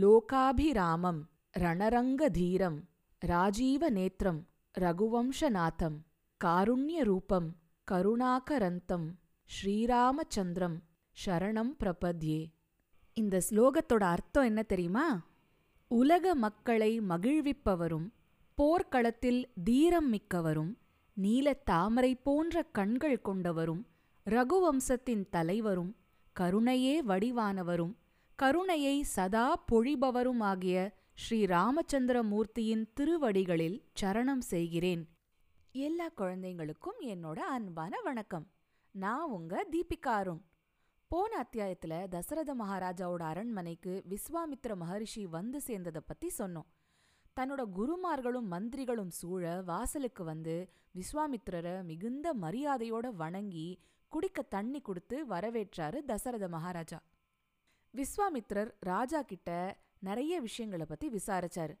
லோகாபிராமம் ரணரங்கதீரம் ராஜீவநேத்திரம் ரகுவம்சநாதம் காருண்யரூபம் கருணாகரந்தம் ஸ்ரீராமச்சந்திரம் சரணம் பிரபத்யே. இந்த ஸ்லோகத்தோட அர்த்தம் என்ன தெரியுமா? உலக மக்களை மகிழ்விப்பவரும் போர்க்களத்தில் தீரம் மிக்கவரும் நீலத்தாமரை போன்ற கண்கள் கொண்டவரும் ரகுவம்சத்தின் தலைவரும் கருணையே வடிவானவரும் கருணையை சதா பொழிபவருமாகிய ஸ்ரீ ராமச்சந்திரமூர்த்தியின் திருவடிகளில் சரணம் செய்கிறேன். எல்லா குழந்தைங்களுக்கும் என்னோட அன்பான வணக்கம். நான் உங்க தீபிகா அருண். போன அத்தியாயத்துல தசரத மகாராஜாவோட அரண்மனைக்கு விஸ்வாமித்ர மகரிஷி வந்து சேர்ந்ததை பத்தி சொன்னோம். தன்னோட குருமார்களும் மந்திரிகளும் சூழ வாசலுக்கு வந்து விஸ்வாமித்ரரை மிகுந்த மரியாதையோட வணங்கி குடிக்க தண்ணி கொடுத்து வரவேற்றாரு தசரத மகாராஜா. விஸ்வாமித்ரர் ராஜா கிட்ட நிறைய விஷயங்களை பத்தி விசாரிச்சாரு.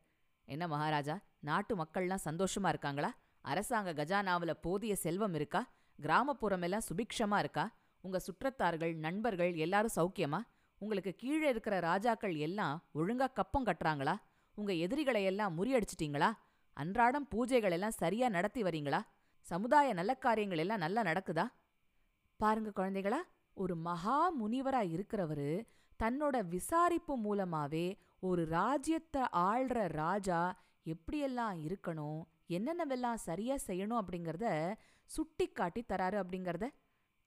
என்ன மகாராஜா நாட்டு மக்கள்லாம் சந்தோஷமா இருக்காங்களா? அரசாங்க கஜானாவுல போதிய செல்வம் இருக்கா? கிராமப்புறம் எல்லாம் சுபிக்ஷமா இருக்கா? உங்க சுற்றத்தார்கள் நண்பர்கள் எல்லாரும் சௌக்கியமா? உங்களுக்கு கீழே இருக்கிற ராஜாக்கள் எல்லாம் ஒழுங்கா கப்பம் கட்டுறாங்களா? உங்க எதிரிகளை எல்லாம் முறியடிச்சிட்டீங்களா? அன்றாடம் பூஜைகள் எல்லாம் சரியா நடத்தி வரீங்களா? சமுதாய நல்ல காரியங்கள் எல்லாம் நல்லா நடக்குதா? பாருங்க குழந்தைகளா ஒரு மகா முனிவரா இருக்கிறவரு தன்னோட விசாரிப்பு மூலமாவே ஒரு ராஜ்யத்தை ஆள்ற ராஜா எப்படியெல்லாம் இருக்கணும் என்னென்னவெல்லாம் சரியா செய்யணும் அப்படிங்கறத சுட்டி காட்டி தராரு அப்படிங்கறத.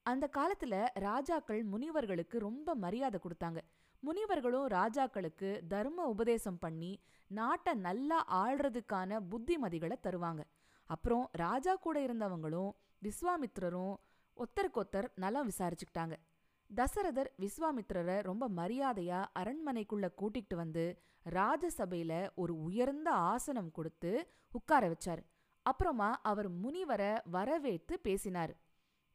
அந்த காலத்துல ராஜாக்கள் முனிவர்களுக்கு ரொம்ப மரியாதை கொடுத்தாங்க. முனிவர்களும் ராஜாக்களுக்கு தர்ம உபதேசம் பண்ணி நாட்டை நல்லா ஆள்றதுக்கான புத்திமதிகளை தருவாங்க. அப்புறம் ராஜா கூட இருந்தவங்களும் விஸ்வாமித்ரரும் ஒத்தருக்கொத்தர் நலம் விசாரிச்சுக்கிட்டாங்க. தசரதர் விஸ்வாமித்திரரை ரொம்ப மரியாதையா அரண்மனைக்குள்ள கூட்டிகிட்டு வந்து ராஜசபையில ஒரு உயர்ந்த ஆசனம் கொடுத்து உட்கார வச்சாரு. அப்புறமா அவர் முனிவரை வரவேற்று பேசினார்.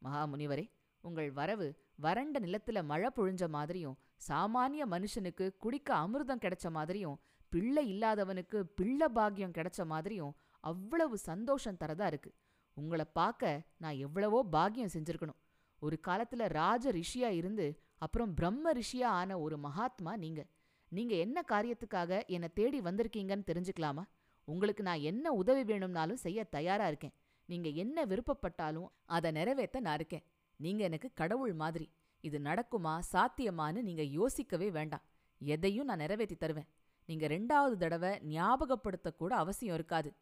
மகாமுனிவரே உங்கள் வரவு வறண்ட நிலத்துல மழை பொழிஞ்ச மாதிரியும் சாமானிய மனுஷனுக்கு குடிக்க அமிர்தம் கிடைச்ச மாதிரியும் பிள்ளை இல்லாதவனுக்கு பிள்ளை பாக்கியம் கிடைச்ச மாதிரியும் அவ்வளவு சந்தோஷம் தரதா இருக்கு. உங்களை பார்க்க நான் எவ்வளவோ பாக்கியம் செஞ்சிருக்கணும். ஒரு காலத்துல ராஜ ரிஷியா இருந்து அப்புறம் பிரம்ம ரிஷியா ஆன ஒரு மகாத்மா நீங்க. நீங்க என்ன காரியத்துக்காக என்னை தேடி வந்திருக்கீங்கன்னு தெரிஞ்சுக்கலாமா? உங்களுக்கு நான் என்ன உதவி வேணும்னாலும் செய்ய தயாரா இருக்கேன். நீங்க என்ன விருப்பப்பட்டாலும் அதை நிறைவேற்ற நான் இருக்கேன். நீங்க எனக்கு கடவுள் மாதிரி. இது நடக்குமா சாத்தியமானு நீங்க யோசிக்கவே வேண்டாம். எதையும் நான் நிறைவேற்றி தருவேன். நீங்க ரெண்டாவது தடவை ஞாபகப்படுத்த கூட அவசியம் இருக்காது.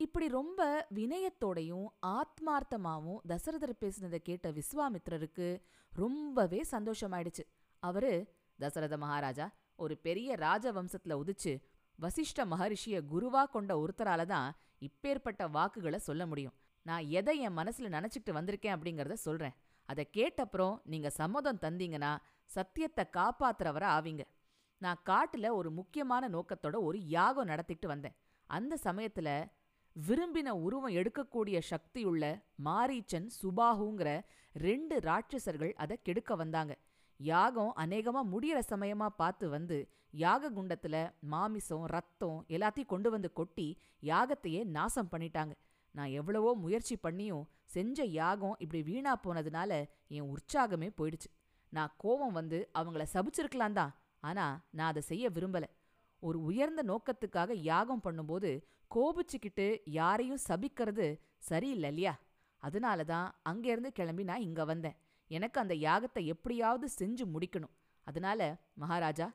இப்படி ரொம்ப வினயத்தோடையும் ஆத்மார்த்தமாவும் தசரதர் பேசினதை கேட்ட விஸ்வாமித்ரருக்கு ரொம்பவே சந்தோஷமாயிடுச்சு. அவரு தசரத மகாராஜா ஒரு பெரிய ராஜவம்சத்துல உதிச்சு வசிஷ்ட மகரிஷிய குருவா கொண்ட ஒருத்தரால தான் இப்பேற்பட்ட வாக்குகளை சொல்ல முடியும். நான் எதை என் மனசுல நினைச்சிட்டு வந்திருக்கேன் அப்படிங்கறத சொல்றேன். அதை கேட்டப்புறம் நீங்க சம்மதம் தந்தீங்கன்னா சத்தியத்தை காப்பாத்துறவர ஆவீங்க. நான் காட்டுல ஒரு முக்கியமான நோக்கத்தோட ஒரு யாகம் நடத்திட்டு வந்தேன். அந்த சமயத்துல விரும்பின உருவம் எடுக்கக்கூடிய சக்தியுள்ள மாரீச்சன் சுபாஹுங்கிற ரெண்டு ராட்சசர்கள் அதை கெடுக்க வந்தாங்க. யாகம் அநேகமா முடியற சமயமா பார்த்து வந்து யாக குண்டத்துல மாமிசம் ரத்தம் எல்லாத்தையும் கொண்டு வந்து கொட்டி யாகத்தையே நாசம் பண்ணிட்டாங்க. நான் எவ்வளவோ முயற்சி பண்ணியும் செஞ்ச யாகம் இப்படி வீணா போனதுனால என் உற்சாகமே போயிடுச்சு. நான் கோபம் வந்து அவங்கள சபிச்சிருக்கலாம் தான் ஆனா நான் அதை செய்ய விரும்பல. ஒரு உயர்ந்த நோக்கத்துக்காக யாகம் பண்ணும்போது கோபிச்சுக்கிட்டு யாரையும் சபிக்கிறது சரியில்லை இல்லையா? அதனால தான் அங்கேருந்து கிளம்பி நான் இங்க வந்தேன். எனக்கு அந்த யாகத்தை எப்படியாவது செஞ்சு முடிக்கணும். அதனால மகாராஜா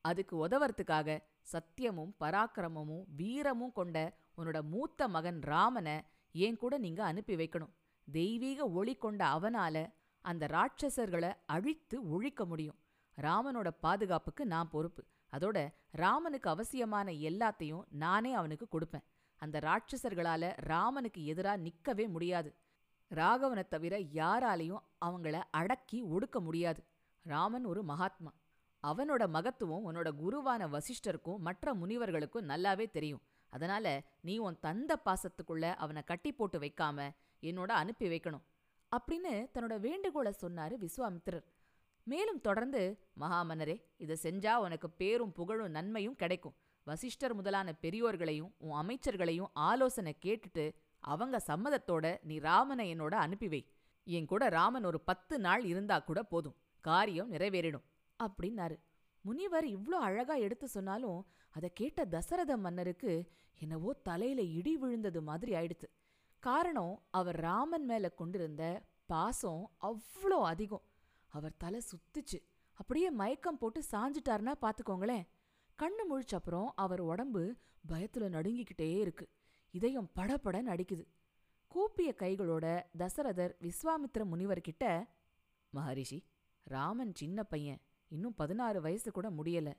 அதுக்கு உதவறதுக்காக சத்தியமும் பராக்கிரமமும் வீரமும் கொண்ட உன்னோட மூத்த மகன் ராமனை என் கூட நீங்க அனுப்பி வைக்கணும். தெய்வீக ஒளி கொண்ட அவனால அந்த ராட்சசர்களை அழித்து ஒழிக்க முடியும். ராமனோட பாதுகாப்புக்கு நான் பொறுப்பு. அதோட ராமனுக்கு அவசியமான எல்லாத்தையும் நானே அவனுக்கு கொடுப்பேன். அந்த ராட்சசர்களால ராமனுக்கு எதிரா நிக்கவே முடியாது. ராகவனை தவிர யாராலையும் அவங்கள அடக்கி ஒடுக்க முடியாது. ராமன் ஒரு மகாத்மா. அவனோட மகத்துவம் உன்னோட குருவான வசிஷ்டருக்கும் மற்ற முனிவர்களுக்கும் நல்லாவே தெரியும். அதனால நீ உன் தந்த பாசத்துக்குள்ள அவனை கட்டி போட்டு வைக்காம என்னோட அனுப்பி வைக்கணும். அப்படின்னு தன்னோட வேண்டுகோளை சொன்னாரு விஸ்வாமித்திரர். மேலும் தொடர்ந்து மகாமன்னரே இதை செஞ்சா உனக்கு பேரும் புகழும் நன்மையும் கிடைக்கும். வசிஷ்டர் முதலான பெரியோர்களையும் உன் அமைச்சர்களையும் ஆலோசனை கேட்டுட்டு அவங்க சம்மதத்தோட நீ ராமனை என்னோட அனுப்பி வை. என் கூட ராமன் ஒரு பத்து நாள் இருந்தா கூட போதும். காரியம் நிறைவேறிடும். அப்படின்னாரு. முனிவர் இவ்ளோ அழகா எடுத்து சொன்னாலும் அதை கேட்ட தசரத மன்னருக்கு என்னவோ தலையில இடி விழுந்தது மாதிரி ஆயிடுச்சு காரணம் அவர் ராமன் மேல கொண்டிருந்த பாசம் அவ்வளோ அதிகம். அவர் தலை சுத்துச்சு. அப்படியே மயக்கம் போட்டு சாஞ்சிட்டாருன்னா பாத்துக்கோங்களேன். கண்ணு முழிச்சப்புறம் அவர் உடம்பு பயத்துல நடுங்கிக்கிட்டே இருக்கு. இதயம் படபடன்னு அடிக்குது கூப்பிய கைகளோட தசரதர் விஸ்வாமித்திர முனிவர்கிட்ட மகரிஷி ராமன் சின்ன பையன். இன்னும் பதினாறு வயசு கூட முடியல.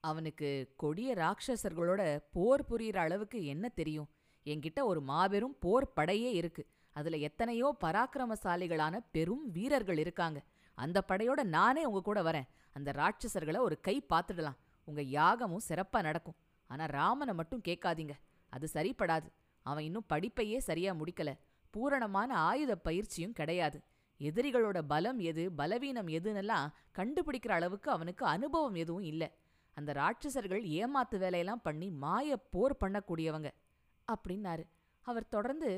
அவனுக்கு கொடிய ராட்சசர்களோட போர் புரியிற அளவுக்கு என்ன தெரியும்? என்கிட்ட ஒரு மாபெரும் போர் படையே இருக்கு. அதுல எத்தனையோ பராக்கிரமசாலிகளான பெரும் வீரர்கள் இருக்காங்க. அந்த படையோட நானே உங்க கூட வரேன். அந்த ராட்சசர்களை ஒரு கை பார்த்துடலாம். உங்க யாகமும் சிறப்பா நடக்கும். ஆனா ராமனை மட்டும் கேட்காதீங்க. அது சரிப்படாது. அவன் இன்னும் படிப்பையே சரியா முடிக்கல. பூரணமான ஆயுத பயிற்சியும் கிடையாது. எதிரிகளோட பலம் எது பலவீனம் எதுன்னெல்லாம் கண்டுபிடிக்கிற அளவுக்கு அவனுக்கு அனுபவம் எதுவும் இல்ல. அந்த ராட்சசர்கள் ஏமாத்து வேலையெல்லாம் பண்ணி மாய போர் பண்ணக்கூடியவங்க அப்படின்னாரு. அவர் தொடர்ந்து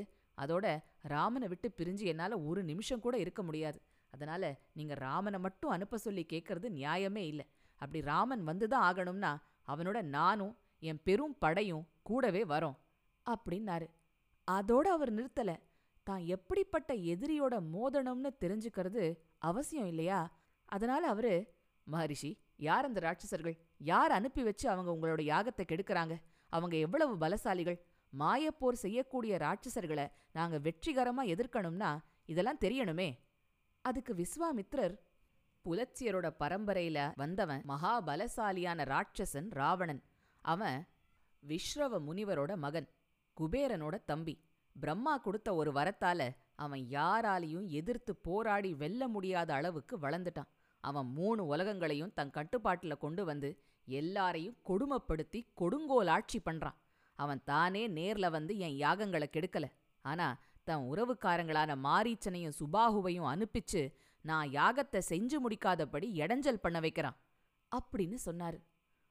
அதோட ராமனை விட்டு பிரிஞ்சு என்னால ஒரு நிமிஷம் கூட இருக்க முடியாது. அதனால நீங்க ராமனை மட்டும் அனுப்ப சொல்லி கேட்கறது நியாயமே இல்ல. அப்படி ராமன் வந்து தான் ஆகணும்னா அவனோட நானும் என் பெரும் படையும் கூடவே வரோம் அப்படின்னாரு. அதோட அவர் நிறுத்தல. தான் எப்படிப்பட்ட எதிரியோட மோதனம்னு தெரிஞ்சுக்கிறது அவசியம் இல்லையா? அதனால அவரு மகரிஷி யார் அந்த ராட்சசர்கள்? யார் அனுப்பி வச்சு அவங்க உங்களோட யாகத்தை கெடுக்கிறாங்க? அவங்க எவ்வளவு பலசாலிகள்? மாயப்போர் செய்யக்கூடிய ராட்சசர்களை நாங்க வெற்றிகரமா எதிர்க்கணும்னா இதெல்லாம் தெரியணுமே. அதுக்கு விஸ்வாமித்ரர் புலச்சியரோட பரம்பரையில வந்தவன் மகாபலசாலியான ராட்சசன் ராவணன். அவன் விஸ்ரவ முனிவரோட மகன் குபேரனோட தம்பி. பிரம்மா கொடுத்த ஒரு வரத்தால அவன் யாராலையும் எதிர்த்து போராடி வெல்ல முடியாத அளவுக்கு வளர்ந்துட்டான். அவன் மூணு உலகங்களையும் தன் கட்டுப்பாட்டுல கொண்டு வந்து எல்லாரையும் கொடுமைப்படுத்தி கொடுங்கோல் ஆட்சி பண்றான். அவன் தானே நேர்ல வந்து என் யாகங்களை கெடுக்கல. ஆனா தன் உறவுக்காரங்களான மாரீச்சனையும் சுபாகுவையும் அனுப்பிச்சு நான் யாகத்தை செஞ்சு முடிக்காதபடி இடைஞ்சல் பண்ண வைக்கிறான் அப்படின்னு சொன்னாரு.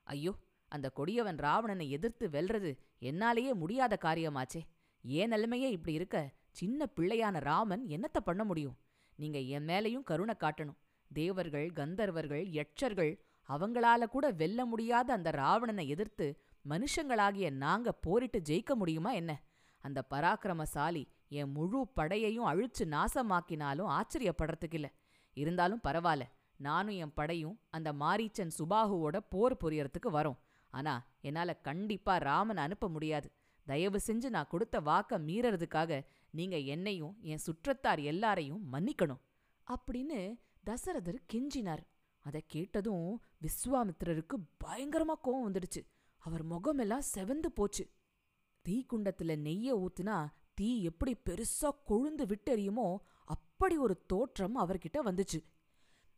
ஐயோ அந்த கொடியவன் ராவணனை எதிர்த்து வெல்றது என்னாலேயே முடியாத காரியமாச்சே. ஏன் நிலைமையே இப்படி இருக்க? சின்ன பிள்ளையான ராமன் என்னத்த பண்ண முடியும்? நீங்க என் மேலையும் கருணை காட்டணும். தேவர்கள் கந்தர்வர்கள் யட்சர்கள் அவங்களால கூட வெல்ல முடியாத அந்த ராவணனை எதிர்த்து மனுஷங்களாகிய நாங்க போரிட்டு ஜெயிக்க முடியுமா என்ன? அந்த பராக்கிரமசாலி என் முழு படையையும் அழிச்சு நாசமாக்கினாலும் ஆச்சரியப்படுறதுக்கு இல்ல. இருந்தாலும் பரவாயில்ல நானும் என் படையும் அந்த மாரீச்சன் சுபாகுவோட போர் புரியறதுக்கு வரோம். ஆனா என்னால கண்டிப்பா ராமன் அனுப்ப முடியாது. தயவு செஞ்சு நான் கொடுத்த வாக்க மீறறதுக்காக நீங்க என்னையும் என் சுற்றத்தார் எல்லாரையும் மன்னிக்கணும். அப்படின்னு தசரதர் கெஞ்சினார். அதை கேட்டதும் விஸ்வாமித்திரருக்கு பயங்கரமா கோவம் வந்துடுச்சு. அவர் முகமெல்லாம் செவந்து போச்சு. தீக்குண்டத்துல நெய்ய ஊத்துனா தீ எப்படி பெருசா கொழுந்து விட்டெறியுமோ அப்படி ஒரு தோற்றம் அவர்கிட்ட வந்துச்சு.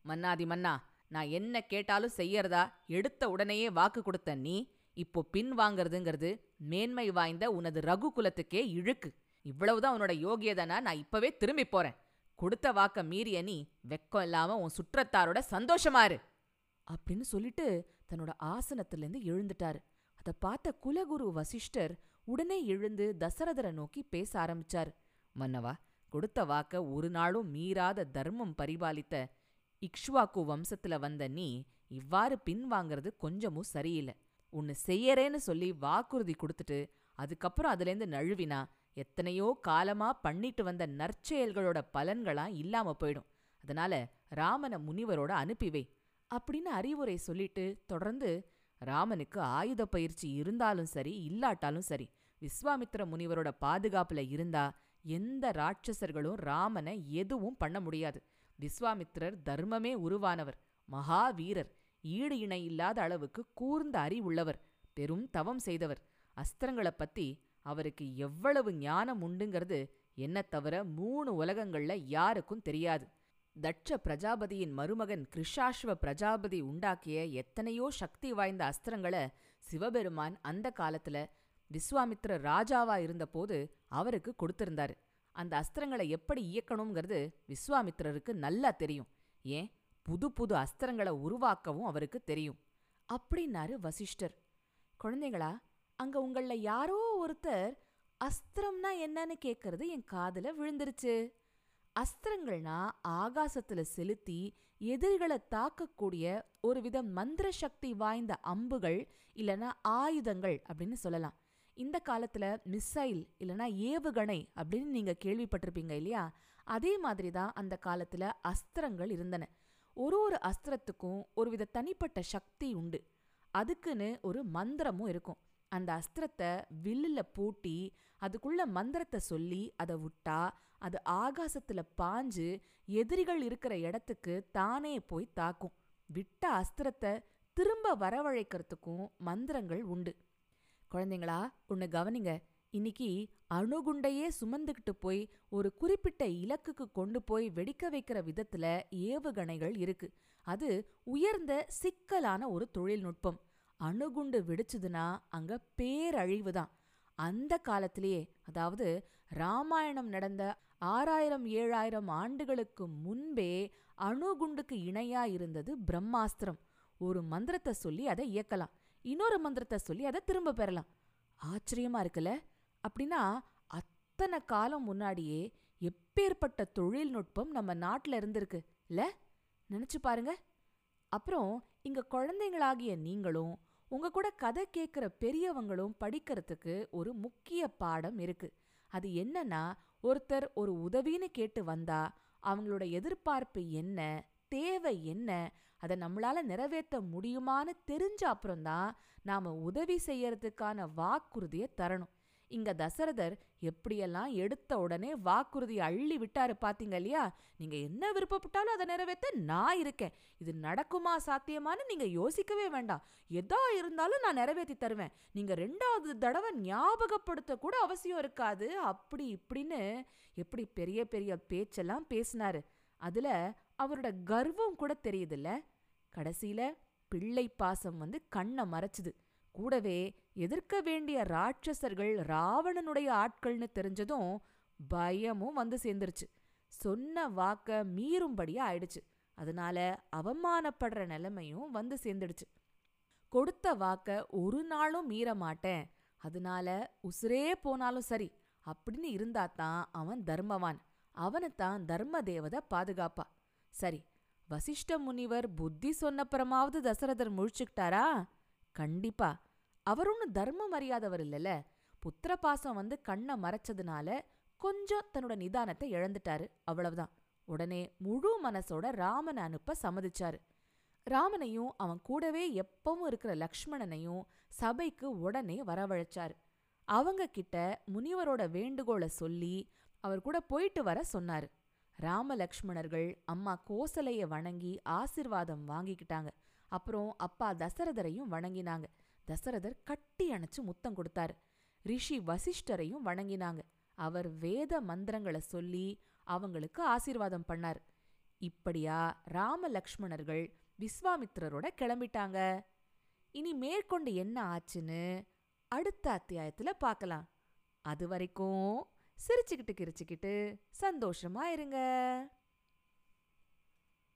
மன்னாதி மன்னா நான் என்ன கேட்டாலும் செய்யறதா? எடுத்த உடனேயே வாக்கு கொடுத்த நீ இப்போ பின் வாங்கறதுங்கிறது மேன்மை வாய்ந்த உனது ரகு குலத்துக்கே இழுக்கு. இவ்வளவுதான் உன்னோட யோகியதனா நான் இப்பவே திரும்பி போறேன். கொடுத்த வாக்க மீறிய நீ வெக்கம் இல்லாம உன் சுற்றத்தாரோட சந்தோஷமாரு அப்படின்னு சொல்லிட்டு தன்னோட ஆசனத்திலேருந்து எழுந்துட்டாரு. அதை பார்த்த குலகுரு வசிஷ்டர் உடனே எழுந்து தசரதரை நோக்கி பேச ஆரம்பிச்சார். மன்னவா கொடுத்த வாக்க ஒரு நாளும் மீறாத தர்மம் பரிபாலித்த இக்ஷ்வாக்கு வம்சத்துல வந்த நீ இவ்வாறு பின்வாங்கிறது கொஞ்சமும் சரியில்லை. உன்னு செய்யறேன்னு சொல்லி வாக்குறுதி கொடுத்துட்டு அதுக்கப்புறம் அதுலேருந்து நழுவினா எத்தனையோ காலமா பண்ணிட்டு வந்த நற்செயல்களோட பலன்களா இல்லாம போயிடும். அதனால ராமனை முனிவரோட அனுப்பிவை அப்படின்னு அறிவுரை சொல்லிட்டு தொடர்ந்து ராமனுக்கு ஆயுத பயிற்சி இருந்தாலும் சரி இல்லாட்டாலும் சரி விஸ்வாமித்திர முனிவரோட பாதுகாப்புல இருந்தா எந்த ராட்சசர்களும் ராமனை எதுவும் பண்ண முடியாது. விஸ்வாமித்திரர் தர்மமே உருவானவர் மகாவீரர் ஈடு இணை இல்லாத அளவுக்கு கூர்ந்த அறிவுள்ளவர் பெரும் தவம் செய்தவர். அஸ்திரங்களை பத்தி அவருக்கு எவ்வளவு ஞானம் உண்டுங்கிறது என்ன தவிர மூணு உலகங்கள்ல யாருக்கும் தெரியாது. தட்ச பிரஜாபதியின் மருமகன் கிருஷாஸ்வ பிரஜாபதி உண்டாக்கிய எத்தனையோ சக்தி வாய்ந்த அஸ்திரங்களை சிவபெருமான் அந்த காலத்துல விஸ்வாமித்ர ராஜாவா இருந்தபோது அவருக்கு கொடுத்திருந்தாரு. அந்த அஸ்திரங்களை எப்படி இயக்கணுங்கிறது விஸ்வாமித்ரருக்கு நல்லா தெரியும். ஏன்? புது புது அஸ்திரங்களை உருவாக்கவும் அவருக்கு தெரியும். அப்படின்னாரு வசிஷ்டர். குழந்தைகளா அங்க உங்கள யாரோ ஒருத்தர் அஸ்திரம்னா என்னன்னு கேட்கறது என் காதுல விழுந்துருச்சு. அஸ்திரங்கள்னா ஆகாசத்துல செலுத்தி எதிரிகளை தாக்கக்கூடிய ஒருவித மந்திர சக்தி வாய்ந்த அம்புகள் இல்லனா ஆயுதங்கள் அப்படின்னு சொல்லலாம். இந்த காலத்துல மிசைல் இல்லனா ஏவுகணை அப்படின்னு நீங்க கேள்விப்பட்டிருப்பீங்க இல்லையா? அதே மாதிரி தான் அந்த காலத்துல அஸ்திரங்கள் இருந்தன. ஒரு ஒரு அஸ்திரத்துக்கும் ஒரு வித தனிப்பட்ட சக்தி உண்டு. அதுக்குன்னு ஒரு மந்திரமும் இருக்கும். அந்த அஸ்திரத்தை வில்லுல பூட்டி அதுக்குள்ள மந்திரத்தை சொல்லி அதை விட்டா அது ஆகாசத்துல பாஞ்சு எதிரிகள் இருக்கிற இடத்துக்கு தானே போய் தாக்கும். விட்ட அஸ்திரத்தை திரும்ப வரவழைக்கிறதுக்கும் மந்திரங்கள் உண்டு. குழந்தைங்களா ஒன்று கவனிங்க. இன்னைக்கு அணுகுண்டையே சுமந்துக்கிட்டு போய் ஒரு குறிப்பிட்ட இலக்குக்கு கொண்டு போய் வெடிக்க வைக்கிற விதத்துல ஏவுகணைகள் இருக்கு. அது உயர்ந்த சிக்கலான ஒரு தொழில்நுட்பம். அணுகுண்டு வெடிச்சதுன்னா அங்க பேரழிவு தான். அந்த காலத்திலேயே அதாவது ராமாயணம் நடந்த ஆறாயிரம் ஏழாயிரம் ஆண்டுகளுக்கு முன்பே அணுகுண்டுக்கு இணையா இருந்தது பிரம்மாஸ்திரம். ஒரு மந்திரத்தை சொல்லி அதை இயக்கலாம். இன்னொரு மந்திரத்தை சொல்லி அதை திரும்ப பெறலாம். ஆச்சரியமா இருக்குல்ல? அப்படின்னா அத்தனை காலம் முன்னாடியே எப்பேற்பட்ட தொழில்நுட்பம் நம்ம நாட்டில் இருந்திருக்கு இல்ல? நினைச்சு பாருங்க. அப்புறம் இங்க குழந்தைங்களாகிய நீங்களும் உங்க கூட கதை கேட்குற பெரியவங்களும் படிக்கிறதுக்கு ஒரு முக்கிய பாடம் இருக்கு. அது என்னன்னா ஒருத்தர் ஒரு உதவின்னு கேட்டு வந்தா அவங்களோட எதிர்பார்ப்பு என்ன தேவை என்ன? அதை நம்மளால நிறைவேற்ற முடியுமான்னு தெரிஞ்ச அப்புறம்தான் நாம உதவி செய்யறதுக்கான வாக்குறுதியை தரணும். இங்க தசரதர் எப்படியெல்லாம் எடுத்த உடனே வாக்குறுதியை அள்ளி விட்டாரு பாத்தீங்க இல்லையா? நீங்க என்ன விருப்பப்பட்டாலும் அதை நிறைவேற்ற நான் இருக்கேன். இது நடக்குமா சாத்தியமான்னு நீங்க யோசிக்கவே வேண்டாம். எதா இருந்தாலும் நான் நிறைவேற்றி தருவேன். நீங்க ரெண்டாவது தடவை ஞாபகப்படுத்த கூட அவசியம் இருக்காது. அப்படி இப்படின்னு எப்படி பெரிய பெரிய பேச்செல்லாம் பேசினாரு. அதுல அவரோட கர்வம் கூட தெரியுதுல்ல? கடைசியில பிள்ளை பாசம் வந்து கண்ணை மறைச்சுது. கூடவே எதிர்க்க வேண்டிய ராட்சசர்கள் ராவணனுடைய ஆட்கள்னு தெரிஞ்சதும் பயமும் வந்து சேர்ந்துருச்சு. சொன்ன வாக்க மீறும்படியா ஆயிடுச்சு. அதனால அவமானப்படுற நிலைமையும் வந்து சேர்ந்துடுச்சு. கொடுத்த வாக்க ஒரு நாளும் மீற மாட்டேன். அதனால உசுரே போனாலும் சரி அப்படின்னு இருந்தா தான் அவன் தர்மவான். அவனைத்தான் தர்ம தேவதை பாதுகாப்பா. சரி வசிஷ்ட முனிவர் புத்தி சொன்னப்புறமாவது தசரதர் முழிச்சுக்கிட்டாரா? கண்டிப்பா. அவர் ஒன்றும் தர்மம் அறியாதவர் இல்லைல்ல. புத்திர பாசம் வந்து கண்ணை மறைச்சதுனால கொஞ்சம் தன்னோட நிதானத்தை இழந்துட்டாரு. அவ்வளவுதான். உடனே முழு மனசோட ராமனை அனுப்ப சம்மதிச்சாரு. ராமனையும் அவன் கூடவே எப்பவும் இருக்கிற லக்ஷ்மணனையும் சபைக்கு உடனே வரவழைச்சாரு. அவங்க கிட்ட முனிவரோட வேண்டுகோளை சொல்லி அவர் கூட போயிட்டு வர சொன்னாரு. ராமலக்ஷ்மணர்கள் அம்மா கோசலைய வணங்கி ஆசிர்வாதம் வாங்கிக்கிட்டாங்க. அப்புறம் அப்பா தசரதரையும் வணங்கினாங்க. தசரதர் கட்டி அணைச்சு முத்தம் கொடுத்தாரு. ரிஷி வசிஷ்டரையும் வணங்கினாங்க. அவர் வேத மந்திரங்களை சொல்லி அவங்களுக்கு ஆசீர்வாதம் பண்ணார். இப்படியா ராம லக்ஷ்மணர்கள் விஸ்வாமித்திரரோட கிளம்பிட்டாங்க. இனி மேற்கொண்டு என்ன ஆச்சுன்னு அடுத்த அத்தியாயத்துல பார்க்கலாம். அது வரைக்கும் சிரிச்சுக்கிட்டு கிரிச்சுக்கிட்டு சந்தோஷமா இருங்க.